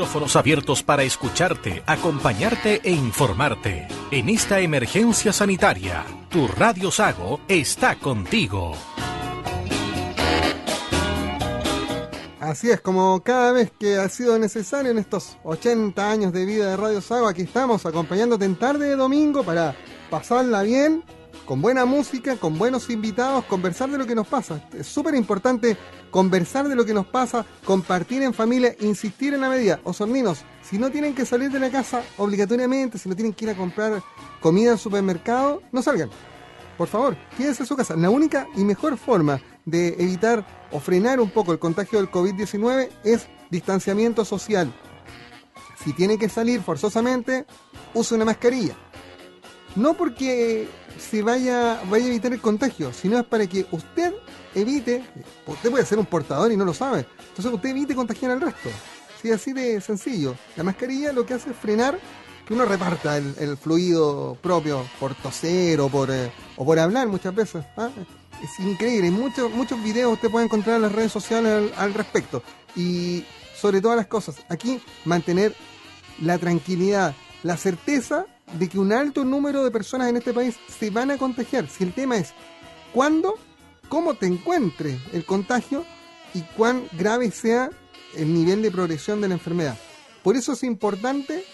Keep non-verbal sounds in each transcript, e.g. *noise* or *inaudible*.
Micrófonos abiertos para escucharte, acompañarte e informarte. En esta emergencia sanitaria, tu Radio Sago está contigo. Así es, como cada vez que ha sido necesario en estos 80 años de vida de Radio Sago, aquí estamos acompañándote en tarde de domingo para pasarla bien, con buena música, con buenos invitados, conversar de lo que nos pasa. Es súper importante conversar de lo que nos pasa, compartir en familia, insistir en la medida. Osorninos, si no tienen que salir de la casa obligatoriamente, si no tienen que ir a comprar comida al supermercado, no salgan. Por favor, quédense en su casa. La única y mejor forma de evitar o frenar un poco el contagio del COVID-19 es distanciamiento social. Si tiene que salir forzosamente, use una mascarilla. No porque se vaya, vaya a evitar el contagio, sino es para que usted evite, usted puede ser un portador y no lo sabe, entonces usted evite contagiar al resto. Sí, así de sencillo. La mascarilla lo que hace es frenar que uno reparta el, fluido propio por toser o por, eh, o por hablar muchas veces. ¿ah? es increíble. Muchos, muchos videos usted puede encontrar en las redes sociales al, respecto. Y sobre todas las cosas, aquí mantener la tranquilidad, la certeza de que un alto número de personas en este país se van a contagiar. Si el tema es cuándo, cómo te encuentre el contagio y cuán grave sea el nivel de progresión de la enfermedad. Por eso es importante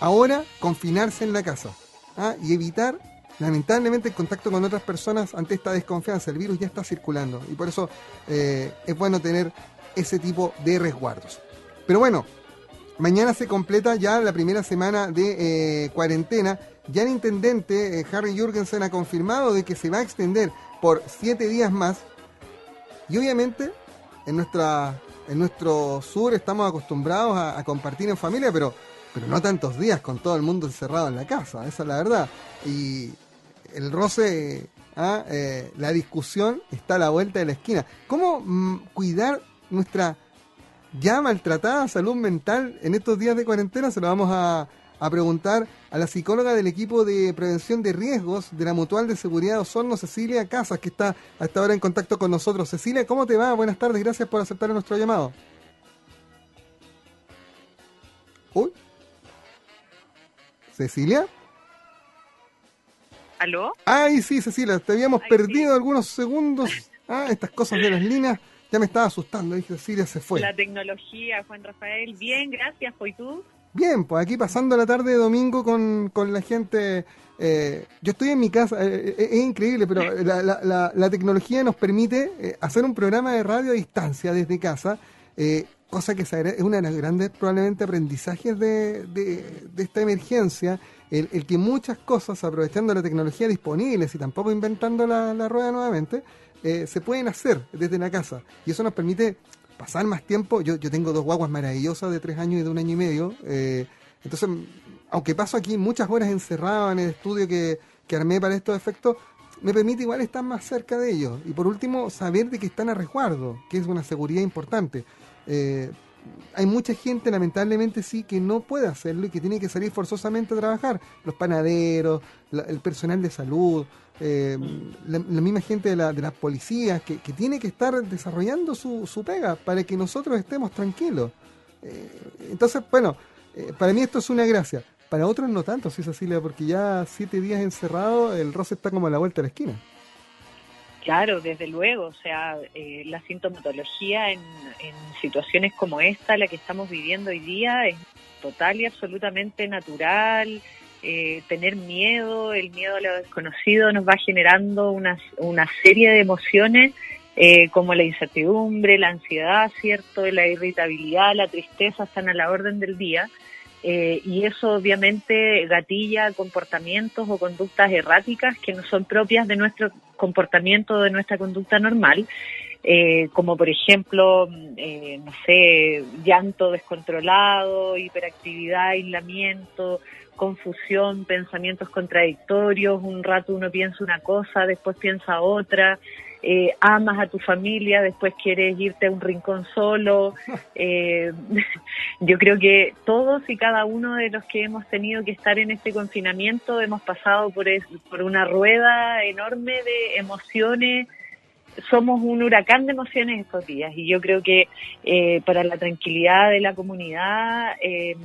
ahora confinarse en la casa ¿ah? y evitar lamentablemente el contacto con otras personas ante esta desconfianza, el virus ya está circulando y por eso eh, es bueno tener ese tipo de resguardos. Pero bueno, mañana se completa ya la primera semana de eh, cuarentena. Ya el intendente eh, Harry Jurgensen ha confirmado de que se va a extender por siete días más. Y obviamente en, nuestra, en nuestro sur estamos acostumbrados a, compartir en familia, pero pero no tantos días con todo el mundo encerrado en la casa, esa es la verdad. Y el roce, ¿ah? eh, la discusión está a la vuelta de la esquina. ¿Cómo mm, cuidar nuestra ya maltratada salud mental en estos días de cuarentena? Se lo vamos a, preguntar a la psicóloga del equipo de prevención de riesgos de la Mutual de Seguridad Osorno, Cecilia Casas, que está hasta ahora en contacto con nosotros. Cecilia, ¿cómo te va? Buenas tardes, gracias por aceptar nuestro llamado. Uy. Cecilia. ¿Aló? Ay, sí, Cecilia, te habíamos perdido algunos segundos. Ah, estas cosas de las líneas ya me estaba asustando. Dije, Cecilia se fue. La tecnología, Juan Rafael. Bien, gracias. ¿Y tú? Bien, pues aquí pasando la tarde de domingo con, con la gente. Eh, yo estoy en mi casa, eh, eh, es increíble, pero *laughs* la, la, la, tecnología nos permite hacer un programa de radio a distancia desde casa, cosa que es una de las grandes probablemente aprendizajes de, de, de esta emergencia el, que muchas cosas, aprovechando la tecnología disponible y tampoco inventando la, rueda nuevamente, eh, se pueden hacer desde la casa. Y eso nos permite pasar más tiempo. Yo, yo tengo dos guaguas maravillosas de tres años y de un año y medio. Eh, entonces, aunque paso aquí muchas horas encerrado en el estudio que, que armé para estos efectos, me permite igual estar más cerca de ellos. Y por último, saber de que están a resguardo, que es una seguridad importante. Eh, hay mucha gente, lamentablemente, sí, que no puede hacerlo y que tiene que salir forzosamente a trabajar. Los panaderos, el personal de salud, eh, la, misma gente de, la, de las policías, que, tiene que estar desarrollando su, su pega para que nosotros estemos tranquilos. Eh, entonces, bueno, eh, para mí esto es una gracia. Para otros no tanto, sí, Cecilia, porque ya siete días encerrado, el roce está como a la vuelta de la esquina. Claro, desde luego, o sea, eh, la sintomatología en, situaciones como esta, la que estamos viviendo hoy día, es total y absolutamente natural. Eh, tener miedo, el miedo a lo desconocido nos va generando una, una serie de emociones eh, como la incertidumbre, la ansiedad, ¿cierto? La irritabilidad, la tristeza están a la orden del día. Eh, y eso obviamente gatilla comportamientos o conductas erráticas que no son propias de nuestro comportamiento, de nuestra conducta normal, eh, como por ejemplo, eh, no sé, llanto descontrolado, hiperactividad, aislamiento, confusión, pensamientos contradictorios, un rato uno piensa una cosa, después piensa otra, eh, amas a tu familia, después quieres irte a un rincón solo. *laughs* Eh, *laughs* yo creo que todos y cada uno de los que hemos tenido que estar en este confinamiento hemos pasado por, por una rueda enorme de emociones somos un huracán de emociones estos días y yo creo que eh, para la tranquilidad de la comunidad eh,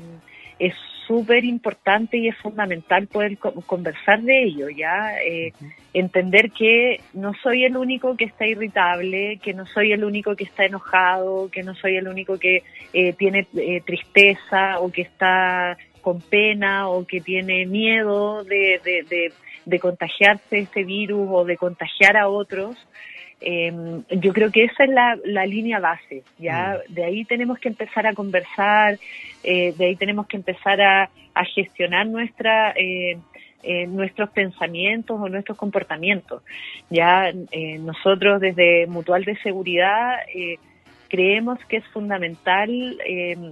es súper importante y es fundamental poder conversar de ello, ya eh, entender que no soy el único que está irritable, que no soy el único que está enojado, que no soy el único que tiene tristeza o que está con pena o que tiene miedo de, de, de contagiarse este virus o de contagiar a otros. Em, yo creo que esa es la, la línea base, ¿ya? Mm. De ahí tenemos que empezar a conversar, eh, de ahí tenemos que empezar a, a gestionar nuestra, eh, eh, nuestros pensamientos o nuestros comportamientos. Ya nosotros desde Mutual de Seguridad creemos que es fundamental em,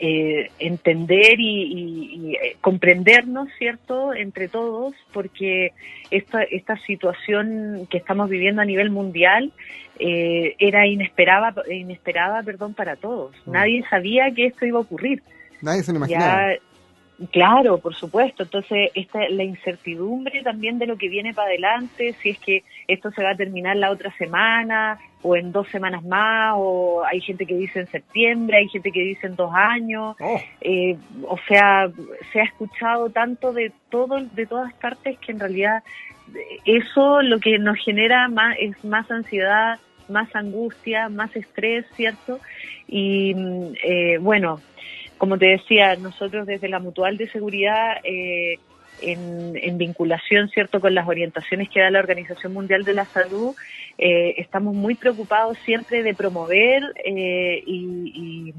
eh, entender y, eh, comprendernos, ¿cierto?, entre todos, porque esta, esta situación que estamos viviendo a nivel mundial eh, era inesperada, inesperada perdón, para todos. Mm. Nadie sabía que esto iba a ocurrir. Nadie se lo imaginaba. Claro, por supuesto. Entonces, esta, la incertidumbre también de lo que viene para adelante, si es que esto se va a terminar la otra semana o en dos semanas más, o hay gente que dice en septiembre, hay gente que dice en dos años. Oh. Eh, o sea, se ha escuchado tanto de todo, de todas partes que en realidad eso lo que nos genera más es más ansiedad, más angustia, más estrés, ¿cierto? Y mm, eh, bueno, como te decía, nosotros desde la Mutual de Seguridad, eh, en, vinculación cierto con las orientaciones que da la Organización Mundial de la Salud, eh, estamos muy preocupados siempre de promover eh, y,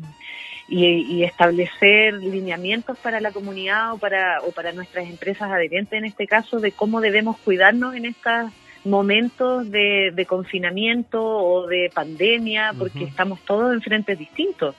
establecer lineamientos para la comunidad o para, o para nuestras empresas adherentes en este caso de cómo debemos cuidarnos en estas momentos de, confinamiento o de pandemia, porque estamos todos en frentes distintos.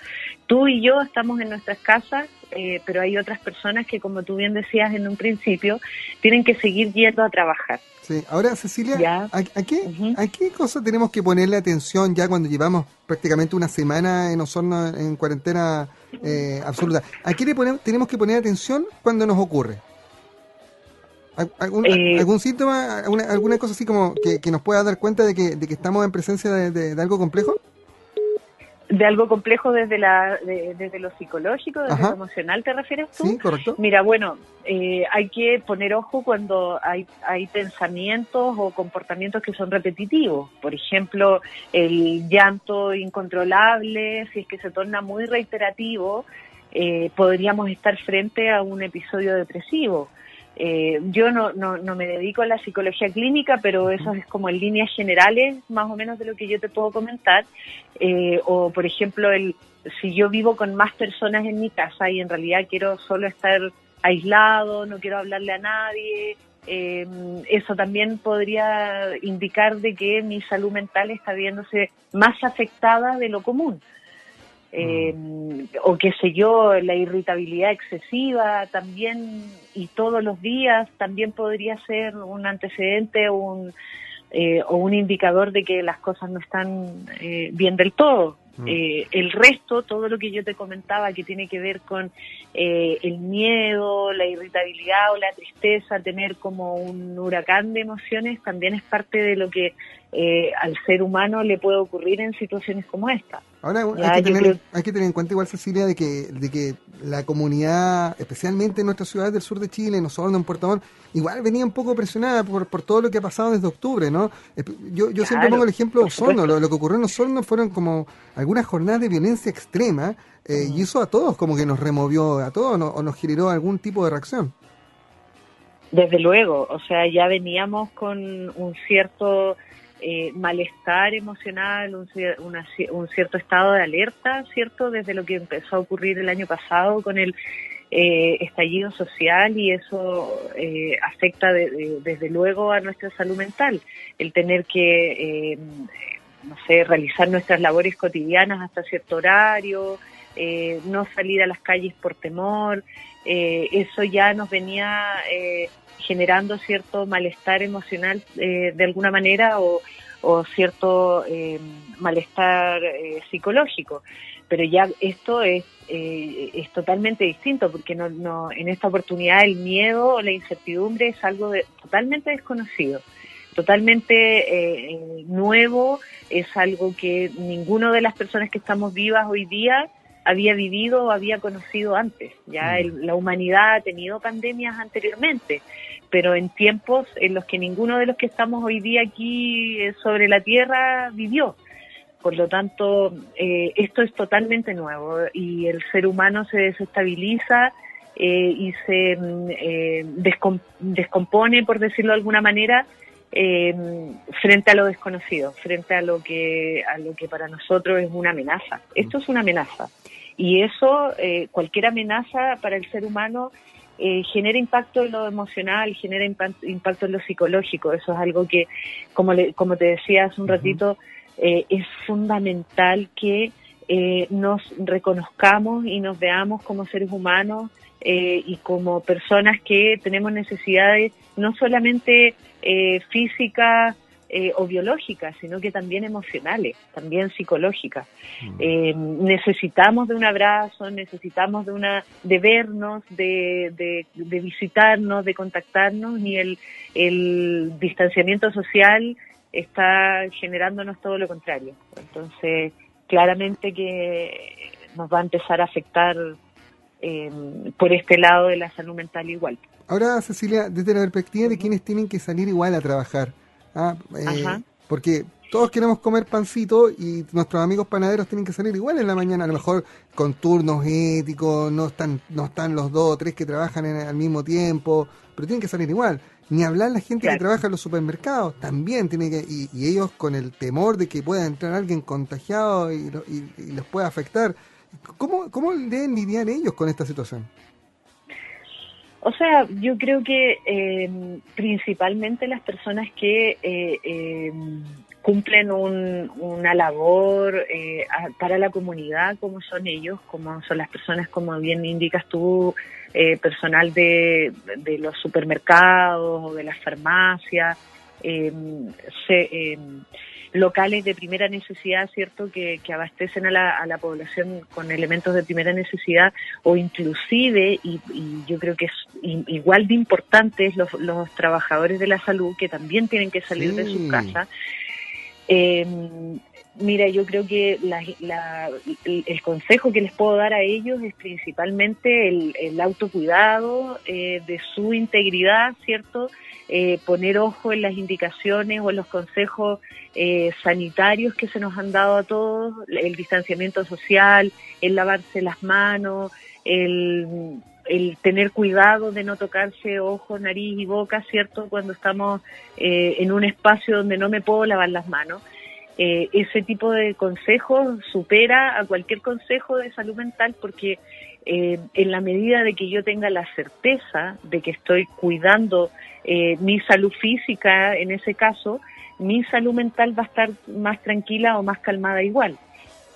Tú y yo estamos en nuestras casas, eh, pero hay otras personas que, como tú bien decías en un principio, tienen que seguir yendo a trabajar. Sí, ahora Cecilia, ¿a, qué, ¿a qué cosa tenemos que ponerle atención ya cuando llevamos prácticamente una semana en Osorno en cuarentena eh, absoluta? ¿A qué le ponemos, tenemos que poner atención cuando nos ocurre? ¿Algún, eh, ¿Algún, síntoma, alguna, alguna, cosa así como que, nos pueda dar cuenta de que, de que estamos en presencia de, algo complejo? De algo complejo desde la desde lo psicológico, desde lo emocional, ¿te refieres tú? Sí, correcto. Mira, bueno, eh, hay que poner ojo cuando hay, hay pensamientos o comportamientos que son repetitivos. Por ejemplo, el llanto incontrolable, si es que se torna muy reiterativo, eh, podríamos estar frente a un episodio depresivo eh, yo no, no, no, me dedico a la psicología clínica, pero eso es como en líneas generales, más o menos de lo que yo te puedo comentar. Eh, o, por ejemplo, el, si yo vivo con más personas en mi casa y en realidad quiero solo estar aislado, no quiero hablarle a nadie, eh, eso también podría indicar de que mi salud mental está viéndose más afectada de lo común eh, o qué sé yo, la irritabilidad excesiva también y todos los días también podría ser un antecedente o un, eh, o un indicador de que las cosas no están eh, bien del todo. Mm. Eh, el resto, todo lo que yo te comentaba que tiene que ver con eh, el miedo, la irritabilidad o la tristeza, tener como un huracán de emociones, también es parte de lo que eh, al ser humano le puede ocurrir en situaciones como esta. Ahora hay que, tener, hay que, tener, en cuenta igual, Cecilia, de que, de que la comunidad, especialmente en nuestras ciudades del sur de Chile, en Osorno, en Puerto Montt, igual venía un poco presionada por, por todo lo que ha pasado desde octubre, ¿no? Yo, yo siempre pongo el ejemplo de Osorno, lo, que ocurrió en Osorno fueron como algunas jornadas de violencia extrema, eh, y eso a todos como que nos removió, a todos o nos generó algún tipo de reacción. Desde luego, o sea, ya veníamos con un cierto eh, malestar emocional, un, cierto estado de alerta, ¿cierto? Desde lo que empezó a ocurrir el año pasado con el eh, estallido social y eso eh, afecta desde luego a nuestra salud mental. El tener que, no sé, realizar nuestras labores cotidianas hasta cierto horario, no salir a las calles por temor, eso ya nos venía generando cierto malestar emocional eh, de alguna manera o, cierto eh, malestar eh, psicológico. Pero ya esto es, es totalmente distinto porque no, no, en esta oportunidad el miedo o la incertidumbre es algo de, totalmente desconocido. totalmente eh, nuevo, es algo que ninguno de las personas que estamos vivas hoy día había vivido o había conocido antes. Ya mm. la humanidad ha tenido pandemias anteriormente, pero en tiempos en los que ninguno de los que estamos hoy día aquí eh, sobre la Tierra vivió. Por lo tanto, eh, esto es totalmente nuevo y el ser humano se desestabiliza eh, y se mm, descompone, por decirlo de alguna manera, frente a lo desconocido, frente a lo que a lo que para nosotros es una amenaza. Esto es una amenaza y eso, cualquier amenaza para el ser humano eh, genera impacto en lo emocional, genera impacto en lo psicológico. Eso es algo que, como, como te decía hace un ratito, eh, es fundamental que eh, nos reconozcamos y nos veamos como seres humanos y como personas que tenemos necesidades no solamente físicas, eh, o biológicas, sino que también emocionales, también psicológicas. Mm. Eh, necesitamos de un abrazo, necesitamos de una, de vernos, de, de, visitarnos, de contactarnos, y el, el distanciamiento social está generándonos todo lo contrario. Entonces, claramente que nos va a empezar a afectar eh, por este lado de la salud mental igual. Ahora, Cecilia, desde la perspectiva de quienes tienen que salir igual a trabajar, ¿ah? Eh, porque todos queremos comer pancito y nuestros amigos panaderos tienen que salir igual en la mañana, a lo mejor con turnos éticos, no están, no están los dos o tres que trabajan al mismo tiempo, pero tienen que salir igual. Ni hablar la gente que trabaja en los supermercados, también tiene que, y, ellos con el temor de que pueda entrar alguien contagiado y, y, los pueda afectar. ¿Cómo, ¿Cómo deben lidiar ellos con esta situación? O sea, yo creo que eh, principalmente las personas que eh, eh, cumplen una labor para la comunidad, como son ellos, como son las personas, como bien indicas tú, personal de, de, los supermercados o de las farmacias, se locales de primera necesidad, ¿cierto?, que, abastecen a la, a la, población con elementos de primera necesidad o inclusive, y, yo creo que es igual de importantes los, los, trabajadores de la salud que también tienen que salir de su casa. Eh, mira, yo creo que el, consejo que les puedo dar a ellos es principalmente el, autocuidado eh, de su integridad, ¿cierto? Eh, poner ojo en las indicaciones o en los consejos eh, sanitarios que se nos han dado a todos, el distanciamiento social, el lavarse las manos, el, tener cuidado de no tocarse ojos, nariz y boca, ¿cierto? Cuando estamos eh, en un espacio donde no me puedo lavar las manos. Ese tipo de consejos supera a cualquier consejo de salud mental porque en la medida de que yo tenga la certeza de que estoy cuidando eh, mi salud física, en ese caso, mi salud mental va a estar más tranquila o más calmada igual.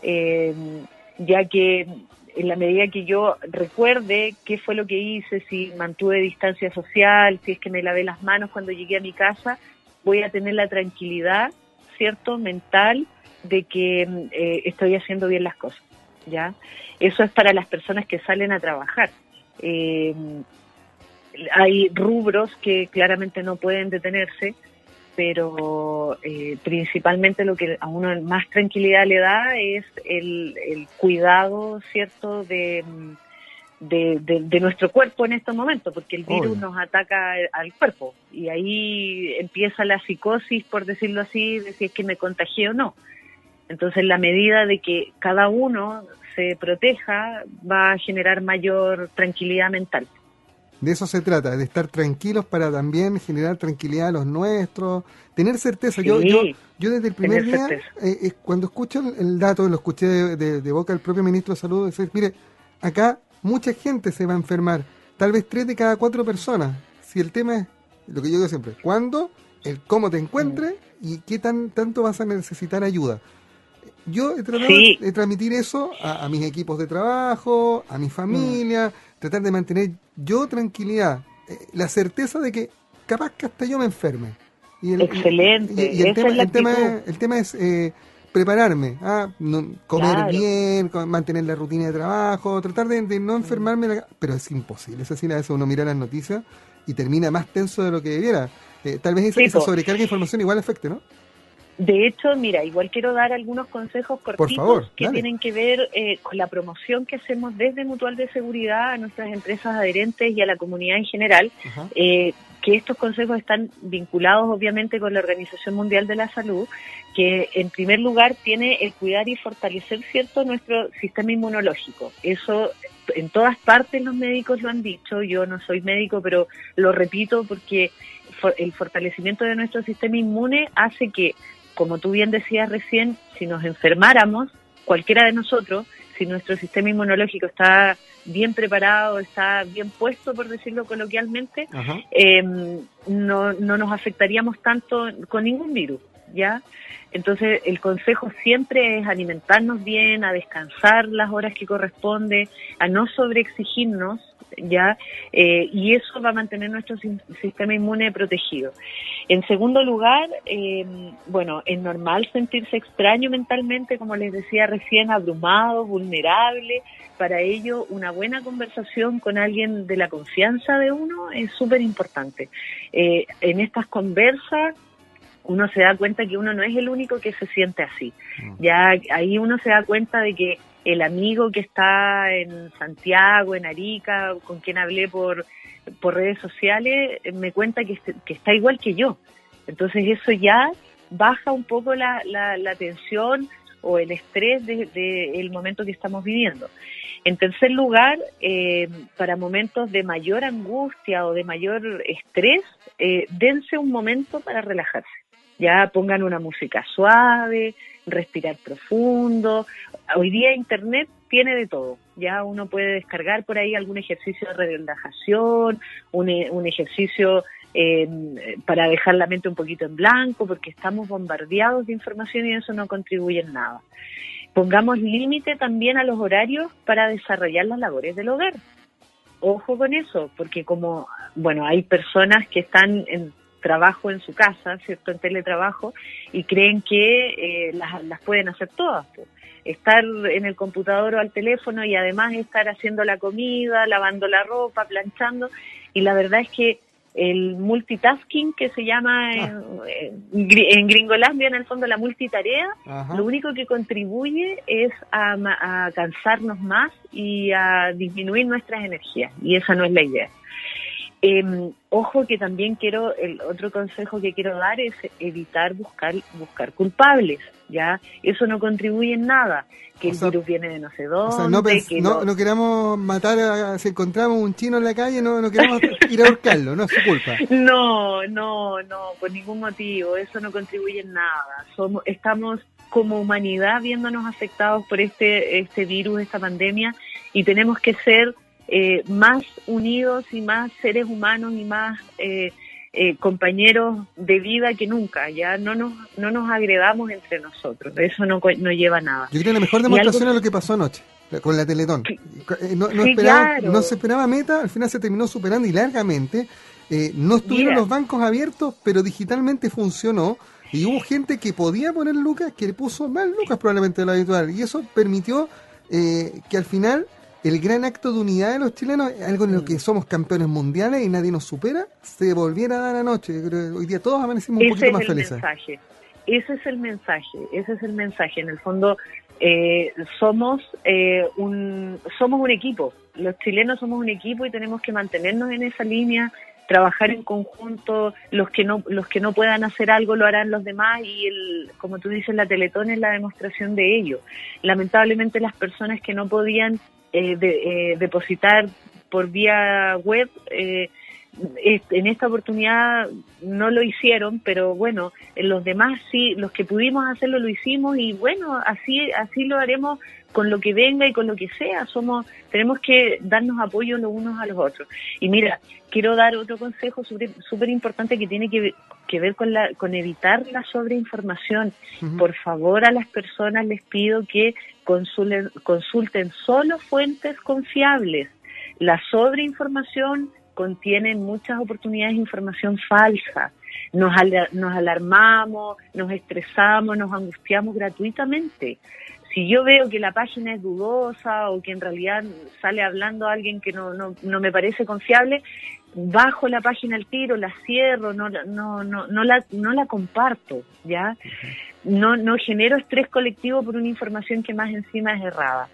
Eh, ya que en la medida que yo recuerde qué fue lo que hice, si mantuve distancia social, si es que me lavé las manos cuando llegué a mi casa, voy a tener la tranquilidad, ¿cierto?, mental de que eh, estoy haciendo bien las cosas, ¿ya? Eso es para las personas que salen a trabajar. Eh, hay rubros que claramente no pueden detenerse, pero eh, principalmente lo que a uno más tranquilidad le da es el, cuidado, ¿cierto?, de, de, nuestro cuerpo en estos momentos, porque el virus nos ataca al cuerpo y ahí empieza la psicosis, por decirlo así, de si es que me contagié o no. Entonces, la medida de que cada uno se proteja va a generar mayor tranquilidad mental. De eso se trata, de estar tranquilos para también generar tranquilidad a los nuestros, tener certeza. yo, yo, yo desde el primer día, eh, eh, cuando escucho el, dato, lo escuché de, boca del propio ministro de Salud, decir, mire, acá mucha gente se va a enfermar, tal vez tres de cada cuatro personas. Si el tema es lo que yo digo siempre, ¿cuándo? El cómo te encuentres y qué tan tanto vas a necesitar ayuda. Yo he tratado de transmitir eso a, mis equipos de trabajo, a mi familia, tratar de mantener yo tranquilidad, eh, la certeza de que capaz que hasta yo me enferme. Y el, Excelente. Y, el, tema, es, el, tema, es, eh, prepararme, ¿ah? comer bien, mantener la rutina de trabajo, tratar de, no enfermarme, pero es imposible. Es así, a veces uno mira las noticias y termina más tenso de lo que debiera. eh, tal vez esa, sobrecarga de información igual afecte, ¿no? De hecho, mira, igual quiero dar algunos consejos cortitos que tienen que ver eh, con la promoción que hacemos desde Mutual de Seguridad a nuestras empresas adherentes y a la comunidad en general, eh, que estos consejos están vinculados obviamente con la Organización Mundial de la Salud, que en primer lugar tiene el cuidar y fortalecer cierto nuestro sistema inmunológico. Eso en todas partes los médicos lo han dicho, yo no soy médico, pero lo repito porque el fortalecimiento de nuestro sistema inmune hace que, como tú bien decías recién, si nos enfermáramos, cualquiera de nosotros, si nuestro sistema inmunológico está bien preparado, está bien puesto, por decirlo coloquialmente, em, no, no nos afectaríamos tanto con ningún virus, ¿ya? Entonces, el consejo siempre es alimentarnos bien, a descansar las horas que corresponde, a no sobreexigirnos, ¿ya? Eh, y eso va a mantener nuestro sistema inmune protegido. En segundo lugar, eh, bueno, es normal sentirse extraño mentalmente, como les decía recién, abrumado, vulnerable. Para ello, una buena conversación con alguien de la confianza de uno es súper importante. Eh, en estas conversas, uno se da cuenta que uno no es el único que se siente así. Mm. Ya ahí uno se da cuenta de que el amigo que está en Santiago, en Arica, con quien hablé por, por redes sociales, me cuenta que, que está igual que yo. Entonces eso ya baja un poco la, la, tensión o el estrés del de, momento que estamos viviendo. En tercer lugar, eh, para momentos de mayor angustia o de mayor estrés, eh, dense un momento para relajarse. Ya pongan una música suave, respirar profundo. Hoy día Internet tiene de todo. Ya uno puede descargar por ahí algún ejercicio de relajación, un, e, un ejercicio eh, para dejar la mente un poquito en blanco, porque estamos bombardeados de información y eso no contribuye en nada. Pongamos límite también a los horarios para desarrollar las labores del hogar. Ojo con eso, porque como, bueno, hay personas que están en trabajo en su casa, ¿cierto? En teletrabajo, y creen que eh, las, las, pueden hacer todas. Estar en el computador o al teléfono y además estar haciendo la comida, lavando la ropa, planchando, y la verdad es que el multitasking que se llama en, en, Gringolandia, en el fondo la multitarea, lo único que contribuye es a, a, cansarnos más y a disminuir nuestras energías, y esa no es la idea. Eh, ojo que también quiero, el otro consejo que quiero dar es evitar buscar, buscar culpables, ¿ya? Eso no contribuye en nada, que el virus viene de no sé dónde. no, que no, no, queramos matar, a, si encontramos un chino en la calle, no, no queremos *laughs* ir a buscarlo, no es su culpa. No, no, no, por ningún motivo, eso no contribuye en nada. Somos, estamos como humanidad viéndonos afectados por este, este virus, esta pandemia, y tenemos que ser eh, más unidos y más seres humanos y más eh, eh, compañeros de vida que nunca. Ya no nos, no nos agredamos entre nosotros. Eso no, no lleva a nada. Yo creo que la mejor demostración es lo que pasó anoche con la Teletón. No, esperaba, no se esperaba meta, al final se terminó superando y largamente. no estuvieron los bancos abiertos, pero digitalmente funcionó. Y hubo gente que podía poner lucas, que le puso más lucas probablemente de lo habitual. Y eso permitió que al final el gran acto de unidad de los chilenos, algo en lo que somos campeones mundiales y nadie nos supera, se volviera a dar anoche. hoy día todos amanecimos un poquito más felices. Mensaje. Ese es el mensaje, ese es el mensaje. En el fondo, eh, somos eh, un somos un equipo. Los chilenos somos un equipo y tenemos que mantenernos en esa línea, trabajar en conjunto. Los que no los que no puedan hacer algo lo harán los demás y el, como tú dices, la Teletón es la demostración de ello. Lamentablemente las personas que no podían eh, de, eh, depositar por vía web. Eh, en esta oportunidad no lo hicieron, pero bueno, en los demás sí, los que pudimos hacerlo lo hicimos y bueno, así así lo haremos con lo que venga y con lo que sea. Somos tenemos que darnos apoyo los unos a los otros. Y mira, quiero dar otro consejo súper importante que tiene que, que, ver con la con evitar la sobreinformación. Por favor, a las personas les pido que consulten, consulten solo fuentes confiables. La sobreinformación contiene muchas oportunidades de información falsa. nos, nos alarmamos, nos estresamos, nos angustiamos gratuitamente. Si yo veo que la página es dudosa o que en realidad sale hablando alguien que no, no, no me parece confiable, bajo la página al tiro, la cierro, no, no, no, no, la, no la comparto, ¿ya? No, no genero estrés colectivo por una información que más encima es errada.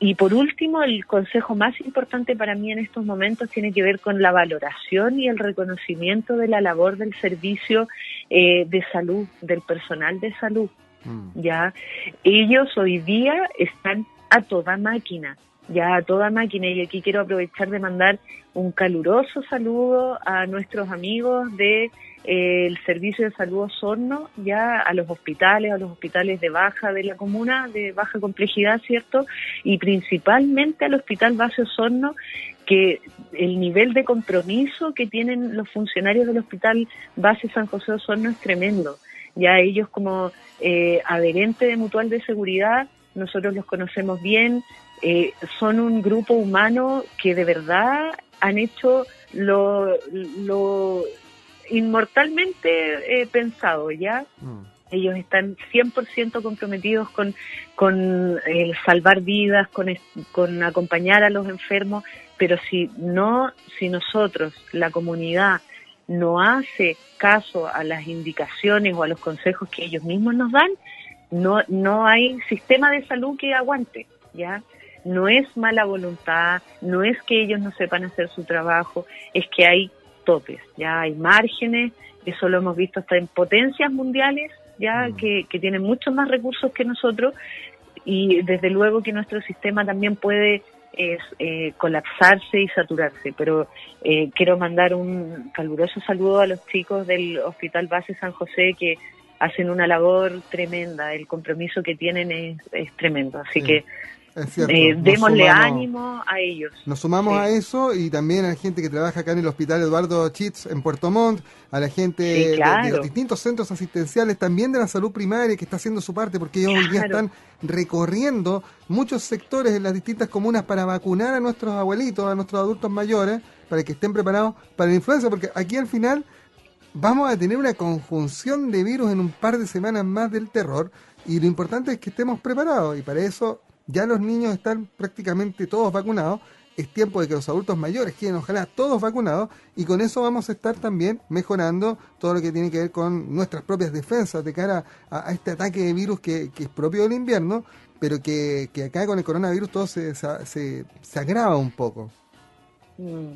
Y por último, el consejo más importante para mí en estos momentos tiene que ver con la valoración y el reconocimiento de la labor del servicio eh, de salud, del personal de salud. Mm. Ya, ellos hoy día están a toda máquina ya a toda máquina y aquí quiero aprovechar de mandar un caluroso saludo a nuestros amigos de eh, el Servicio de Salud Osorno, ya a los hospitales, a los hospitales de baja de la comuna, de baja complejidad, ¿cierto? Y principalmente al Hospital Base Osorno, que el nivel de compromiso que tienen los funcionarios del Hospital Base San José Osorno es tremendo. Ya ellos como eh, adherente de Mutual de Seguridad, nosotros los conocemos bien, eh, son un grupo humano que de verdad han hecho lo, lo inmortalmente eh, pensado, ¿ya? Mm. Ellos están 100% comprometidos con, con el salvar vidas, con, con acompañar a los enfermos, pero si no, si nosotros, la comunidad, no hace caso a las indicaciones o a los consejos que ellos mismos nos dan, no, no hay sistema de salud que aguante, ¿ya? No es mala voluntad, no es que ellos no sepan hacer su trabajo, es que hay topes, ya hay márgenes, eso lo hemos visto hasta en potencias mundiales, ya mm. que, que tienen muchos más recursos que nosotros y desde luego que nuestro sistema también puede eh, colapsarse y saturarse. Pero eh, quiero mandar un caluroso saludo a los chicos del Hospital Base San José que hacen una labor tremenda, el compromiso que tienen es, tremendo. Así que eh, démosle ánimo a ellos. Nos sumamos a eso y también a la gente que trabaja acá en el Hospital Eduardo Chitz en Puerto Montt, a la gente de, los distintos centros asistenciales, también de la salud primaria que está haciendo su parte porque ellos hoy día están recorriendo muchos sectores en las distintas comunas para vacunar a nuestros abuelitos, a nuestros adultos mayores, para que estén preparados para la influenza, porque aquí al final vamos a tener una conjunción de virus en un par de semanas más del terror y lo importante es que estemos preparados y para eso ya los niños están prácticamente todos vacunados. Es tiempo de que los adultos mayores queden ojalá todos vacunados y con eso vamos a estar también mejorando todo lo que tiene que ver con nuestras propias defensas de cara a, este ataque de virus que, es propio del invierno, pero que, acá con el coronavirus todo se, se, se agrava un poco. Mm.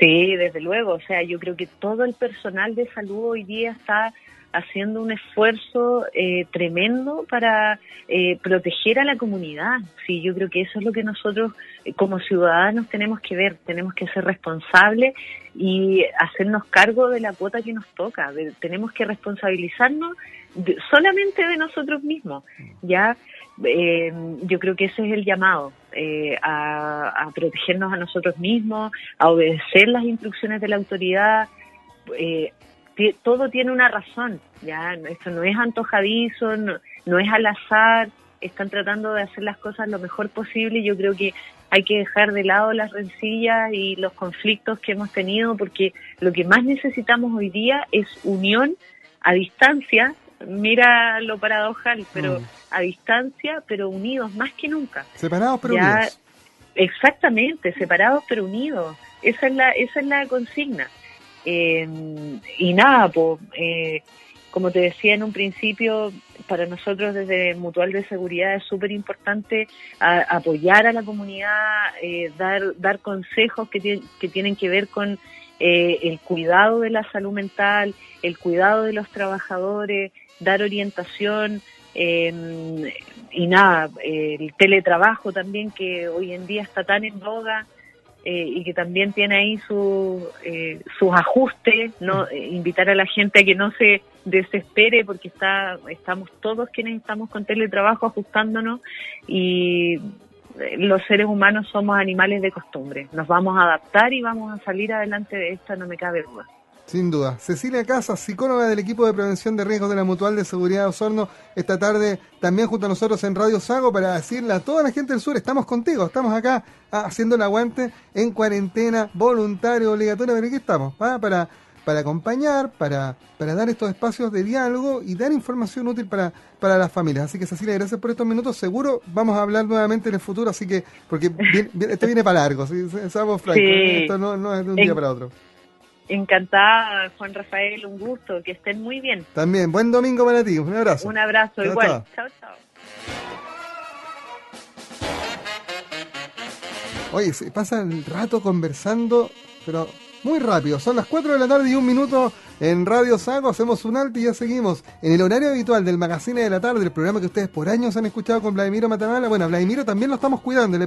Sí, desde luego. O sea, yo creo que todo el personal de salud hoy día está haciendo un esfuerzo eh, tremendo para eh, proteger a la comunidad. Sí, yo creo que eso es lo que nosotros eh, como ciudadanos tenemos que ver, tenemos que ser responsables y hacernos cargo de la cuota que nos toca. tenemos que responsabilizarnos solamente de nosotros mismos. Ya, yo creo que ese es el llamado. a, protegernos a nosotros mismos, a obedecer las instrucciones de la autoridad, eh, todo tiene una razón, ya, esto no es antojadizo, no, es al azar, están tratando de hacer las cosas lo mejor posible y yo creo que hay que dejar de lado las rencillas y los conflictos que hemos tenido porque lo que más necesitamos hoy día es unión a distancia, mira lo paradojal, pero mm. a distancia, pero unidos más que nunca. Separados pero unidos. Exactamente, separados pero unidos. Esa es la, esa es la consigna. Eh, y nada, pues, como te decía en un principio, para nosotros desde Mutual de Seguridad es súper importante apoyar a la comunidad, eh, dar, dar consejos que, que tienen que ver con eh, el cuidado de la salud mental, el cuidado de los trabajadores, dar orientación. y nada, el teletrabajo también que hoy en día está tan en boga, eh, y que también tiene ahí su, eh, sus ajustes, no eh, invitar a la gente a que no se desespere porque está estamos todos quienes estamos con teletrabajo ajustándonos y los seres humanos somos animales de costumbre. Nos vamos a adaptar y vamos a salir adelante de esta, no me cabe duda. Sin duda. Cecilia Casas, psicóloga del equipo de prevención de riesgos de la Mutual de Seguridad de Osorno, esta tarde también junto a nosotros en Radio Sago para decirle a toda la gente del sur, estamos contigo, estamos acá ah, haciendo el aguante en cuarentena, voluntario, obligatorio, pero aquí estamos, ¿Ah? para para acompañar, para, para dar estos espacios de diálogo y dar información útil para, para las familias. Así que Cecilia, gracias por estos minutos. Seguro vamos a hablar nuevamente en el futuro, así que, porque esto viene para largo, ¿sí? francos, esto no, no, es de un día para otro. Encantada, Juan Rafael, un gusto, que estén muy bien. También, buen domingo para ti, un abrazo. Un abrazo, igual. Chao, chao. Oye, se pasa el rato conversando, pero muy rápido. Son las 4 de la tarde y un minuto en Radio Sago. Hacemos un alto y ya seguimos en el horario habitual del Magazine de la Tarde, el programa que ustedes por años han escuchado con Vladimiro Matamala. Bueno, a Vladimiro también lo estamos cuidando. Le